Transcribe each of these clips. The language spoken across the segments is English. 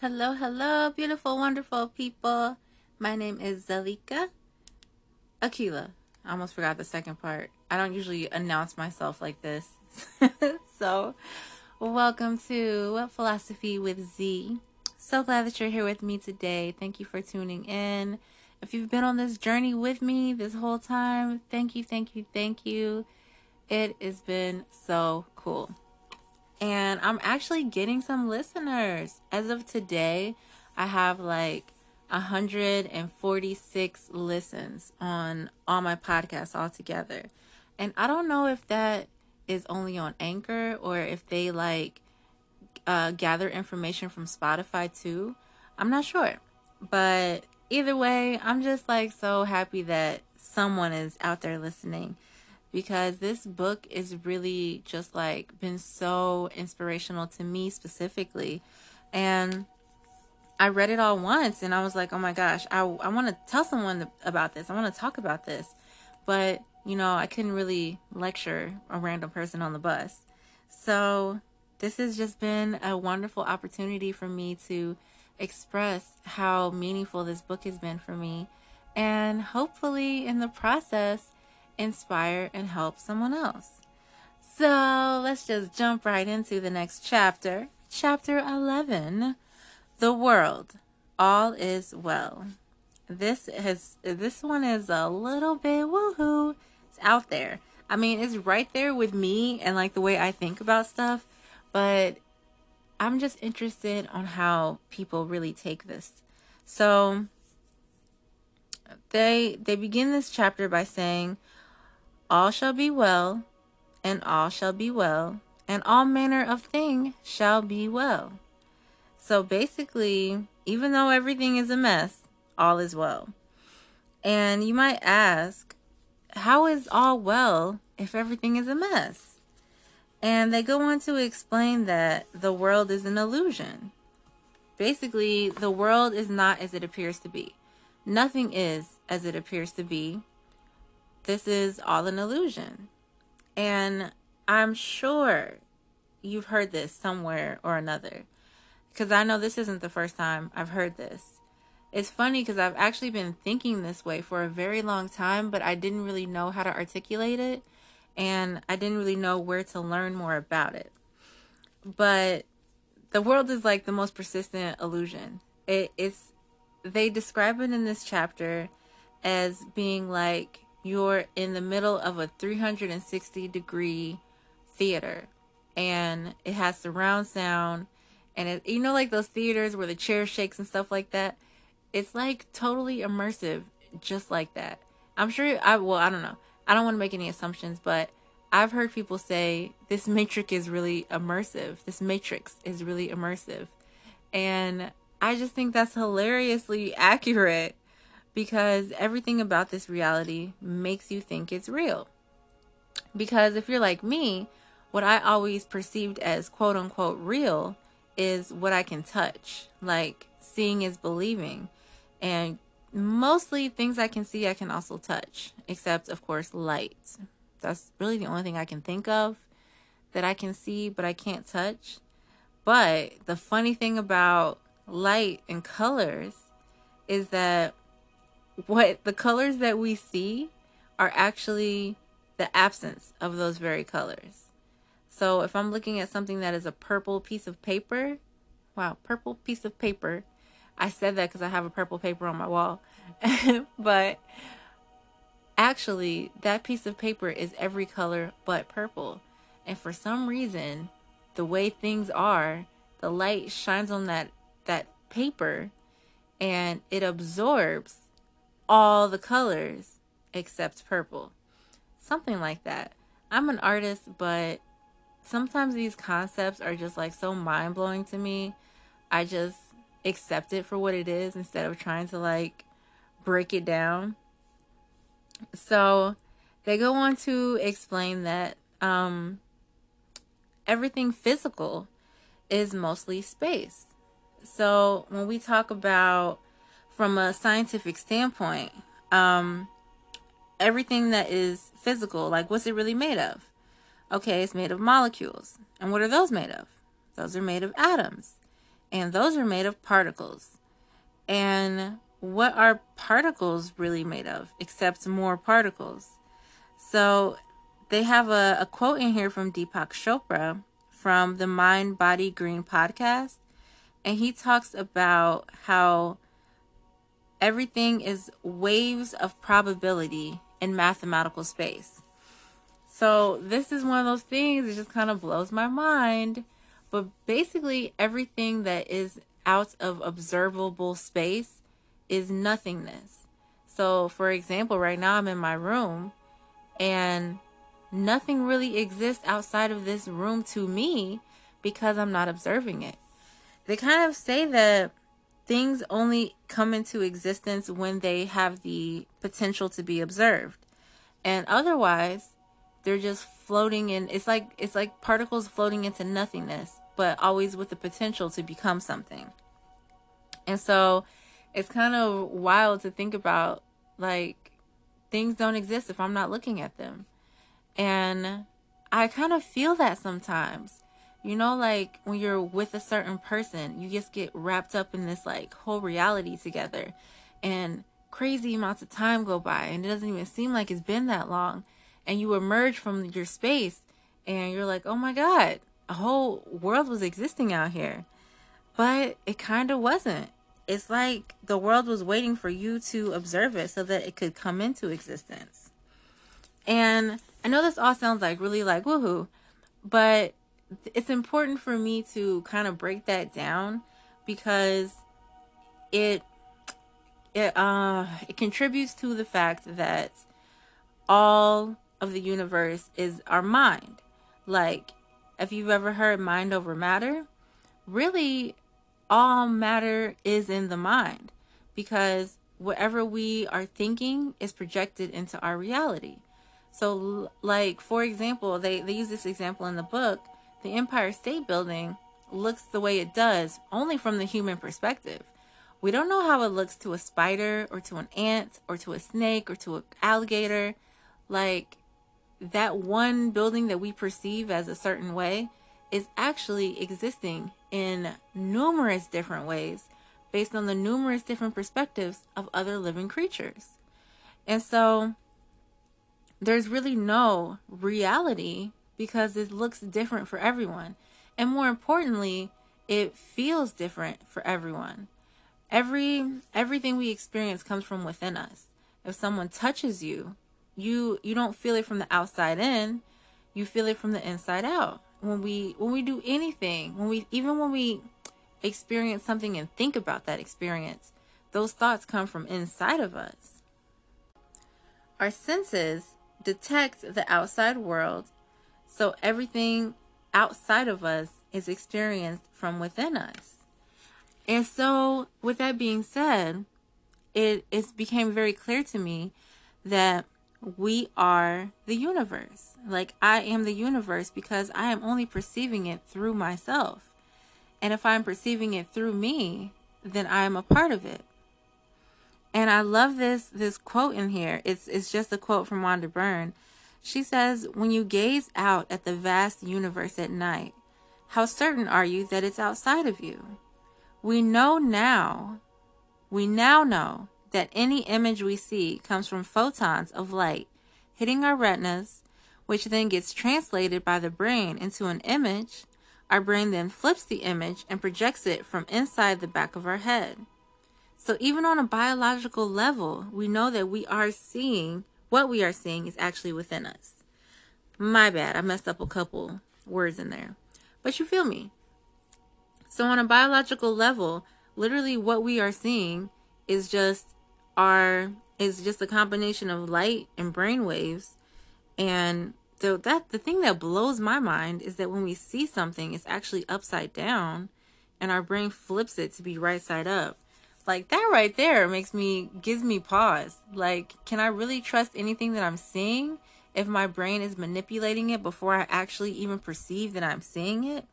Hello, hello, beautiful, wonderful people. My name is Zalika Akila. I almost forgot the second part. I don't usually announce myself like this. so, welcome to Philosophy with Z. So glad that you're here with me today. Thank you for tuning in. If you've been on this journey with me this whole time, thank you, thank you, thank you. It has been so cool and I'm actually getting some listeners. As of today, I have like 146 listens on all my podcasts altogether. And I don't know if that is only on Anchor or if they like uh, gather information from Spotify too. I'm not sure. But either way, I'm just like so happy that someone is out there listening because this book is really just like been so inspirational to me specifically. And I read it all once and I was like, oh my gosh, I, I want to tell someone about this. I want to talk about this. But, you know, I couldn't really lecture a random person on the bus. So this has just been a wonderful opportunity for me to express how meaningful this book has been for me. And hopefully, in the process, inspire, and help someone else. So let's just jump right into the next chapter. Chapter 11 The World. All is Well. This has this one is a little bit woohoo. It's out there. I mean, it's right there with me and like the way I think about stuff, but I'm just interested on how people really take this. So they they begin this chapter by saying all shall be well, and all shall be well, and all manner of thing shall be well. So basically, even though everything is a mess, all is well. And you might ask, how is all well if everything is a mess? And they go on to explain that the world is an illusion. Basically, the world is not as it appears to be. Nothing is as it appears to be this is all an illusion. And I'm sure you've heard this somewhere or another. Because I know this isn't the first time I've heard this. It's funny because I've actually been thinking this way for a very long time, but I didn't really know how to articulate it. And I didn't really know where to learn more about it. But the world is like the most persistent illusion. It, it's they describe it in this chapter as being like you're in the middle of a 360 degree theater and it has surround sound and it, you know like those theaters where the chair shakes and stuff like that? It's like totally immersive just like that. I'm sure i well i don't know. I don't want to make any assumptions but i've heard people say this matrix is really immersive. This matrix is really immersive. And i just think that's hilariously accurate because everything about this reality makes you think it's real. Because if you're like me, what I always perceived as quote unquote real is what I can touch. Like seeing is believing. And mostly things I can see, I can also touch, except, of course, light. That's really the only thing I can think of that I can see, but I can't touch. But the funny thing about light and colors is that what the colors that we see are actually the absence of those very colors. So if I'm looking at something that is a purple piece of paper, wow, purple piece of paper. I said that because I have a purple paper on my wall. but actually, that piece of paper is every color but purple. And for some reason, the way things are, the light shines on that that paper and it absorbs all the colors except purple. Something like that. I'm an artist, but sometimes these concepts are just like so mind blowing to me. I just accept it for what it is instead of trying to like break it down. So they go on to explain that um, everything physical is mostly space. So when we talk about from a scientific standpoint, um, everything that is physical, like what's it really made of? Okay, it's made of molecules. And what are those made of? Those are made of atoms. and those are made of particles. And what are particles really made of except more particles? So they have a, a quote in here from Deepak Chopra from the Mind Body Green podcast. And he talks about how everything is waves of probability in mathematical space. So this is one of those things that just kind of blows my mind. But basically, everything that is out of observable space is nothingness. So, for example, right now I'm in my room and nothing really exists outside of this room to me because I'm not observing it. They kind of say that things only come into existence when they have the potential to be observed. And otherwise, they're just floating in it's like it's like particles floating into nothingness, but always with the potential to become something. And so it's kind of wild to think about like things don't exist if I'm not looking at them. And I kind of feel that sometimes. You know, like when you're with a certain person, you just get wrapped up in this like whole reality together. And crazy amounts of time go by and it doesn't even seem like it's been that long. And you emerge from your space and you're like, oh my God, a whole world was existing out here. But it kind of wasn't. It's like the world was waiting for you to observe it so that it could come into existence. And I know this all sounds like really like woohoo, but it's important for me to kind of break that down because it it uh it contributes to the fact that all of the universe is our mind. Like if you've ever heard mind over matter, really all matter is in the mind because whatever we are thinking is projected into our reality. So, like, for example, they, they use this example in the book the Empire State Building looks the way it does only from the human perspective. We don't know how it looks to a spider or to an ant or to a snake or to an alligator. Like, that one building that we perceive as a certain way is actually existing in numerous different ways based on the numerous different perspectives of other living creatures. And so there's really no reality because it looks different for everyone. And more importantly, it feels different for everyone. Every everything we experience comes from within us. If someone touches you, you you don't feel it from the outside in, you feel it from the inside out when we when we do anything, when we even when we experience something and think about that experience, those thoughts come from inside of us. Our senses detect the outside world, so everything outside of us is experienced from within us. And so, with that being said, it, it became very clear to me that we are the universe. Like I am the universe because I am only perceiving it through myself. And if I'm perceiving it through me, then I am a part of it. And I love this this quote in here. It's it's just a quote from Rhonda Byrne. She says, "When you gaze out at the vast universe at night, how certain are you that it's outside of you? We know now. We now know that any image we see comes from photons of light hitting our retinas, which then gets translated by the brain into an image. Our brain then flips the image and projects it from inside the back of our head. So, even on a biological level, we know that we are seeing what we are seeing is actually within us. My bad, I messed up a couple words in there. But you feel me. So, on a biological level, literally what we are seeing is just are is just a combination of light and brain waves and so that the thing that blows my mind is that when we see something it's actually upside down and our brain flips it to be right side up like that right there makes me gives me pause. Like can i really trust anything that i'm seeing if my brain is manipulating it before i actually even perceive that i'm seeing it?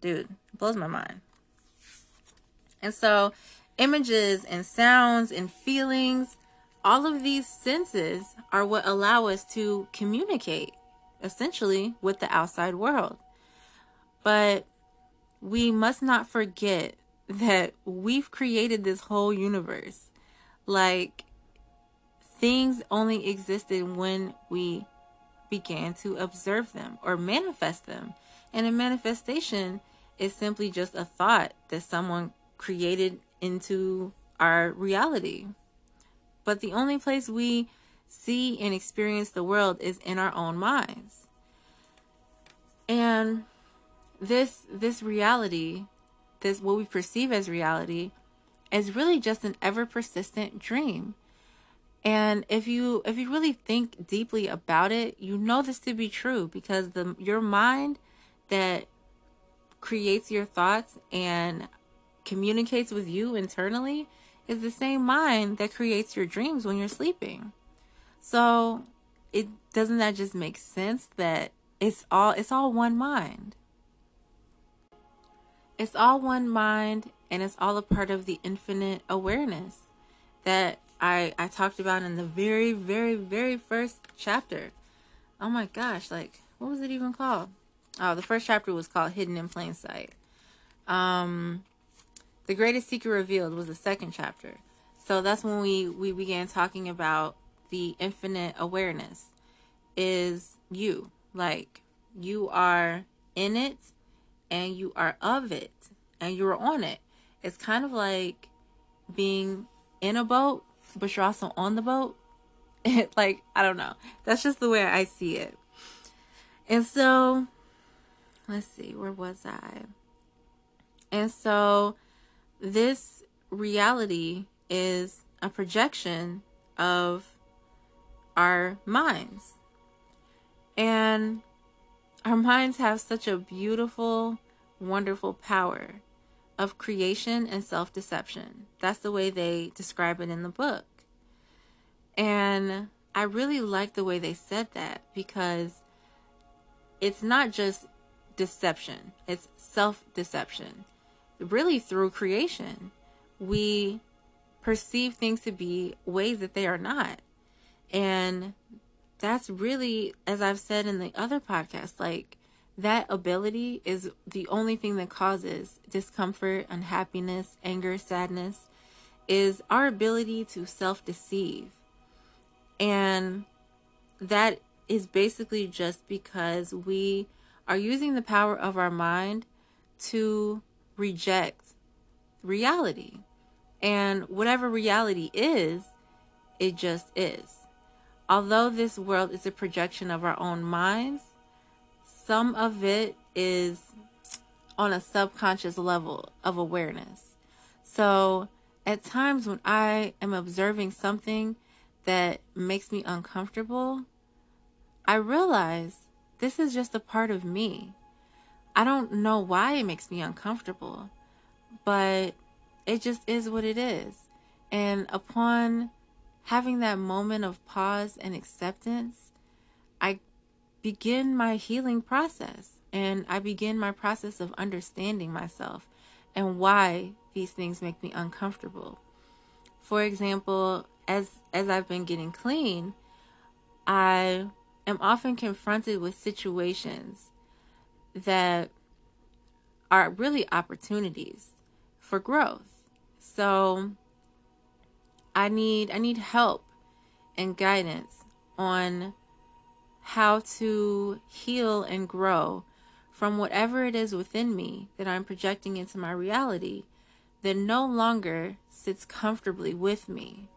Dude blows my mind. And so images and sounds and feelings, all of these senses are what allow us to communicate essentially with the outside world. But we must not forget that we've created this whole universe. Like, things only existed when we began to observe them or manifest them. And a manifestation is simply just a thought that someone created into our reality. But the only place we see and experience the world is in our own minds. And this this reality, this what we perceive as reality is really just an ever persistent dream. And if you if you really think deeply about it, you know this to be true because the your mind that creates your thoughts and communicates with you internally is the same mind that creates your dreams when you're sleeping. So, it doesn't that just make sense that it's all it's all one mind. It's all one mind and it's all a part of the infinite awareness that I I talked about in the very very very first chapter. Oh my gosh, like what was it even called? Oh, the first chapter was called Hidden in Plain Sight. Um The Greatest Secret Revealed was the second chapter. So that's when we we began talking about the infinite awareness is you. Like you are in it and you are of it and you're on it. It's kind of like being in a boat, but you're also on the boat. like, I don't know. That's just the way I see it. And so, let's see, where was I? And so, this reality is a projection of our minds. And our minds have such a beautiful, wonderful power of creation and self deception. That's the way they describe it in the book. And I really like the way they said that because it's not just deception, it's self deception. Really, through creation, we perceive things to be ways that they are not. And that's really, as I've said in the other podcast, like that ability is the only thing that causes discomfort, unhappiness, anger, sadness, is our ability to self deceive. And that is basically just because we are using the power of our mind to reject reality. And whatever reality is, it just is. Although this world is a projection of our own minds, some of it is on a subconscious level of awareness. So, at times when I am observing something that makes me uncomfortable, I realize this is just a part of me. I don't know why it makes me uncomfortable, but it just is what it is. And upon having that moment of pause and acceptance, I begin my healing process and I begin my process of understanding myself and why these things make me uncomfortable. For example, as as I've been getting clean, I am often confronted with situations that are really opportunities for growth. So I need I need help and guidance on how to heal and grow from whatever it is within me that I'm projecting into my reality that no longer sits comfortably with me.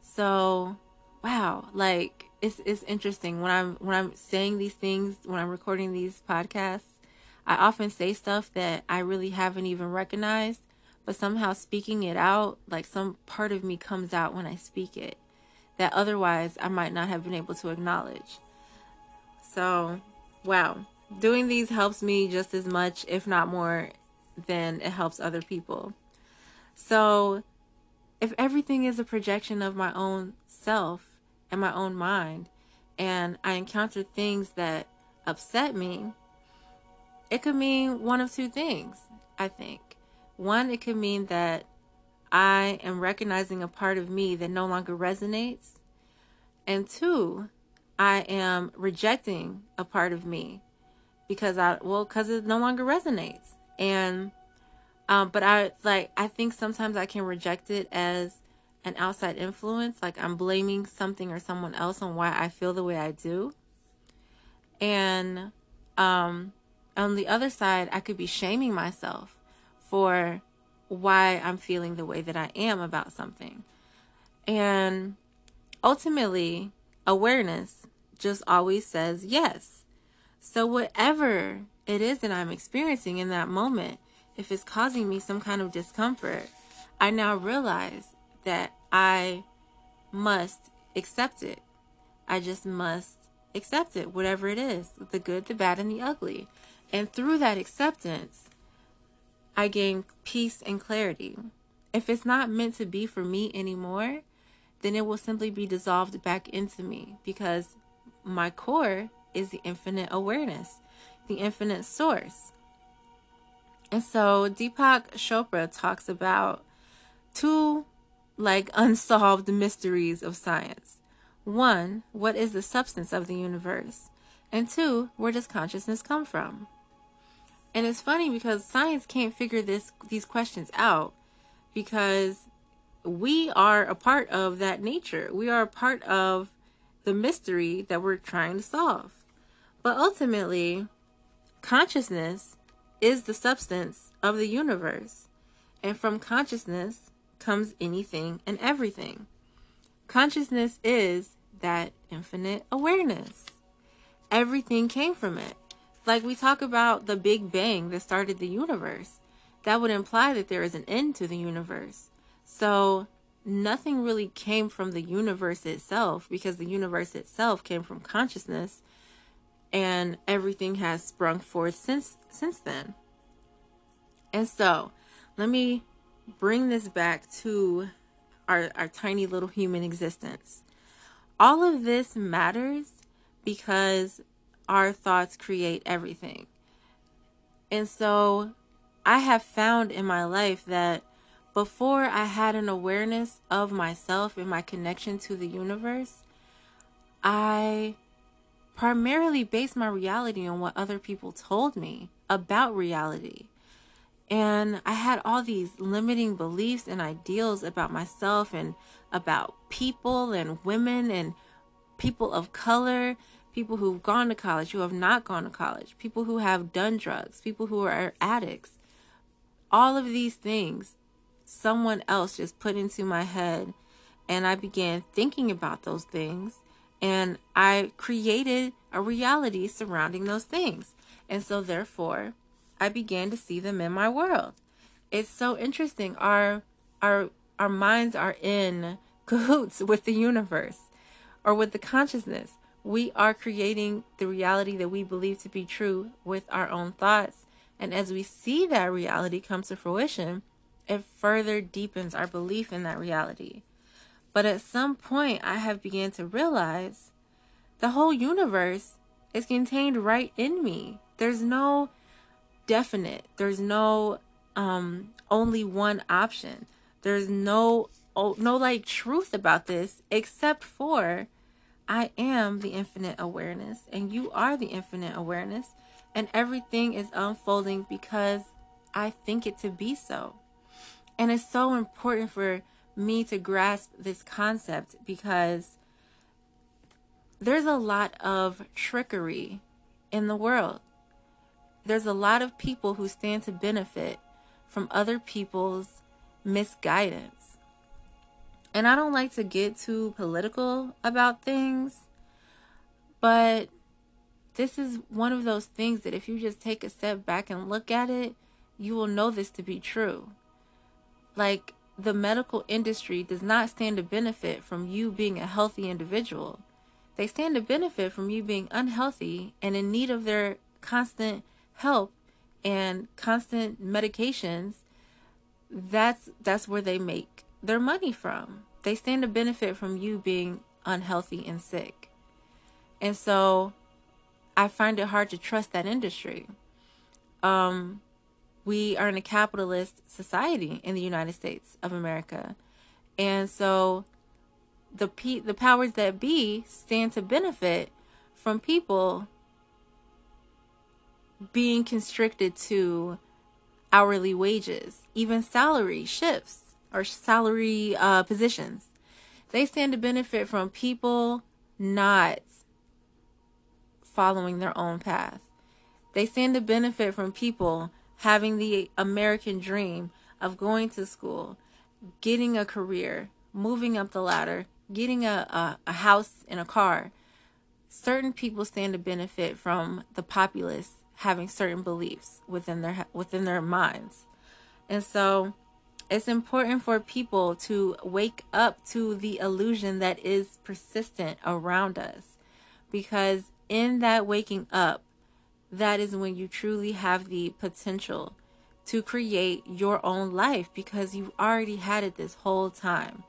So, wow, like it's it's interesting when I'm when I'm saying these things, when I'm recording these podcasts, I often say stuff that I really haven't even recognized but somehow speaking it out, like some part of me comes out when I speak it that otherwise I might not have been able to acknowledge. So, wow. Doing these helps me just as much, if not more, than it helps other people. So, if everything is a projection of my own self and my own mind, and I encounter things that upset me, it could mean one of two things, I think. One, it could mean that I am recognizing a part of me that no longer resonates. And two, I am rejecting a part of me because I, well, because it no longer resonates. And um but I like I think sometimes I can reject it as an outside influence, like I'm blaming something or someone else on why I feel the way I do. And um on the other side, I could be shaming myself for why I'm feeling the way that I am about something. And ultimately, awareness just always says yes. So, whatever it is that I'm experiencing in that moment, if it's causing me some kind of discomfort, I now realize that I must accept it. I just must accept it, whatever it is the good, the bad, and the ugly. And through that acceptance, I gain peace and clarity. If it's not meant to be for me anymore, then it will simply be dissolved back into me because my core is the infinite awareness, the infinite source. And so Deepak Chopra talks about two like unsolved mysteries of science. One, what is the substance of the universe? And two, where does consciousness come from? And it's funny because science can't figure this these questions out because we are a part of that nature. We are a part of the mystery that we're trying to solve. But ultimately, consciousness is the substance of the universe. And from consciousness comes anything and everything. Consciousness is that infinite awareness. Everything came from it. Like we talk about the Big Bang that started the universe, that would imply that there is an end to the universe. So nothing really came from the universe itself because the universe itself came from consciousness and everything has sprung forth since since then. And so, let me bring this back to our, our tiny little human existence. All of this matters because our thoughts create everything. And so I have found in my life that before I had an awareness of myself and my connection to the universe, I primarily based my reality on what other people told me about reality. And I had all these limiting beliefs and ideals about myself and about people and women and people of color, people who've gone to college, who have not gone to college, people who have done drugs, people who are addicts. All of these things someone else just put into my head. And I began thinking about those things and I created a reality surrounding those things. And so, therefore, I began to see them in my world. It's so interesting. Our our our minds are in cahoots with the universe or with the consciousness. We are creating the reality that we believe to be true with our own thoughts. And as we see that reality come to fruition, it further deepens our belief in that reality. But at some point, I have begun to realize the whole universe is contained right in me. There's no definite, there's no um, only one option. There's no oh, no like truth about this except for I am the infinite awareness and you are the infinite awareness and everything is unfolding because I think it to be so. And it's so important for me to grasp this concept because there's a lot of trickery in the world. There's a lot of people who stand to benefit from other people's misguidance. And I don't like to get too political about things, but this is one of those things that if you just take a step back and look at it, you will know this to be true. Like the medical industry does not stand to benefit from you being a healthy individual. They stand to benefit from you being unhealthy and in need of their constant help and constant medications. That's that's where they make their money from. They stand to benefit from you being unhealthy and sick. And so I find it hard to trust that industry. Um we are in a capitalist society in the United States of America. And so the the powers that be stand to benefit from people being constricted to hourly wages, even salary shifts or salary uh, positions. They stand to benefit from people not following their own path. They stand to benefit from people having the American dream of going to school, getting a career, moving up the ladder, getting a, a, a house and a car. Certain people stand to benefit from the populace having certain beliefs within their within their minds. And so it's important for people to wake up to the illusion that is persistent around us because in that waking up that is when you truly have the potential to create your own life because you already had it this whole time.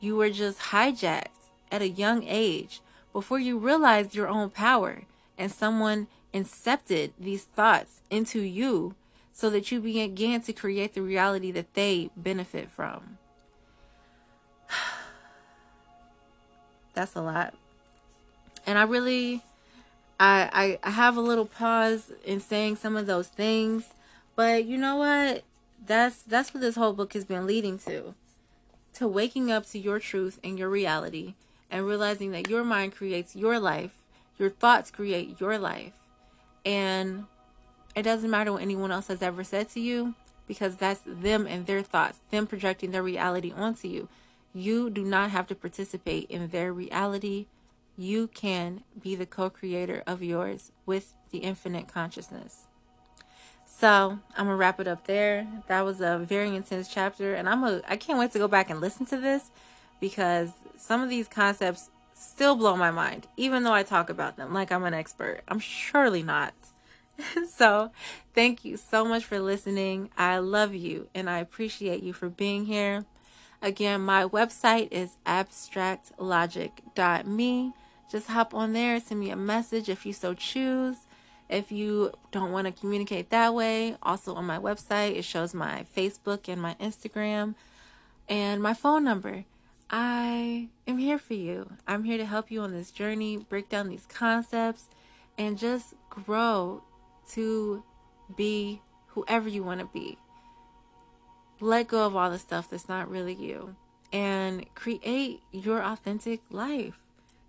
You were just hijacked at a young age before you realized your own power and someone incepted these thoughts into you so that you begin to create the reality that they benefit from. That's a lot. And I really I, I have a little pause in saying some of those things, but you know what? That's that's what this whole book has been leading to. To waking up to your truth and your reality and realizing that your mind creates your life, your thoughts create your life. And it doesn't matter what anyone else has ever said to you because that's them and their thoughts, them projecting their reality onto you. You do not have to participate in their reality you can be the co creator of yours with the infinite consciousness. So I'm gonna wrap it up there. That was a very intense chapter, and I'm a I can't wait to go back and listen to this because some of these concepts still blow my mind, even though I talk about them like I'm an expert. I'm surely not. so thank you so much for listening. I love you and I appreciate you for being here. Again, my website is abstractlogic.me just hop on there, send me a message if you so choose. If you don't want to communicate that way, also on my website, it shows my Facebook and my Instagram and my phone number. I am here for you. I'm here to help you on this journey, break down these concepts, and just grow to be whoever you want to be. Let go of all the stuff that's not really you and create your authentic life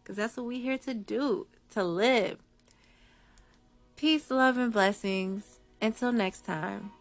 because that's what we're here to do, to live. Peace, love, and blessings. Until next time.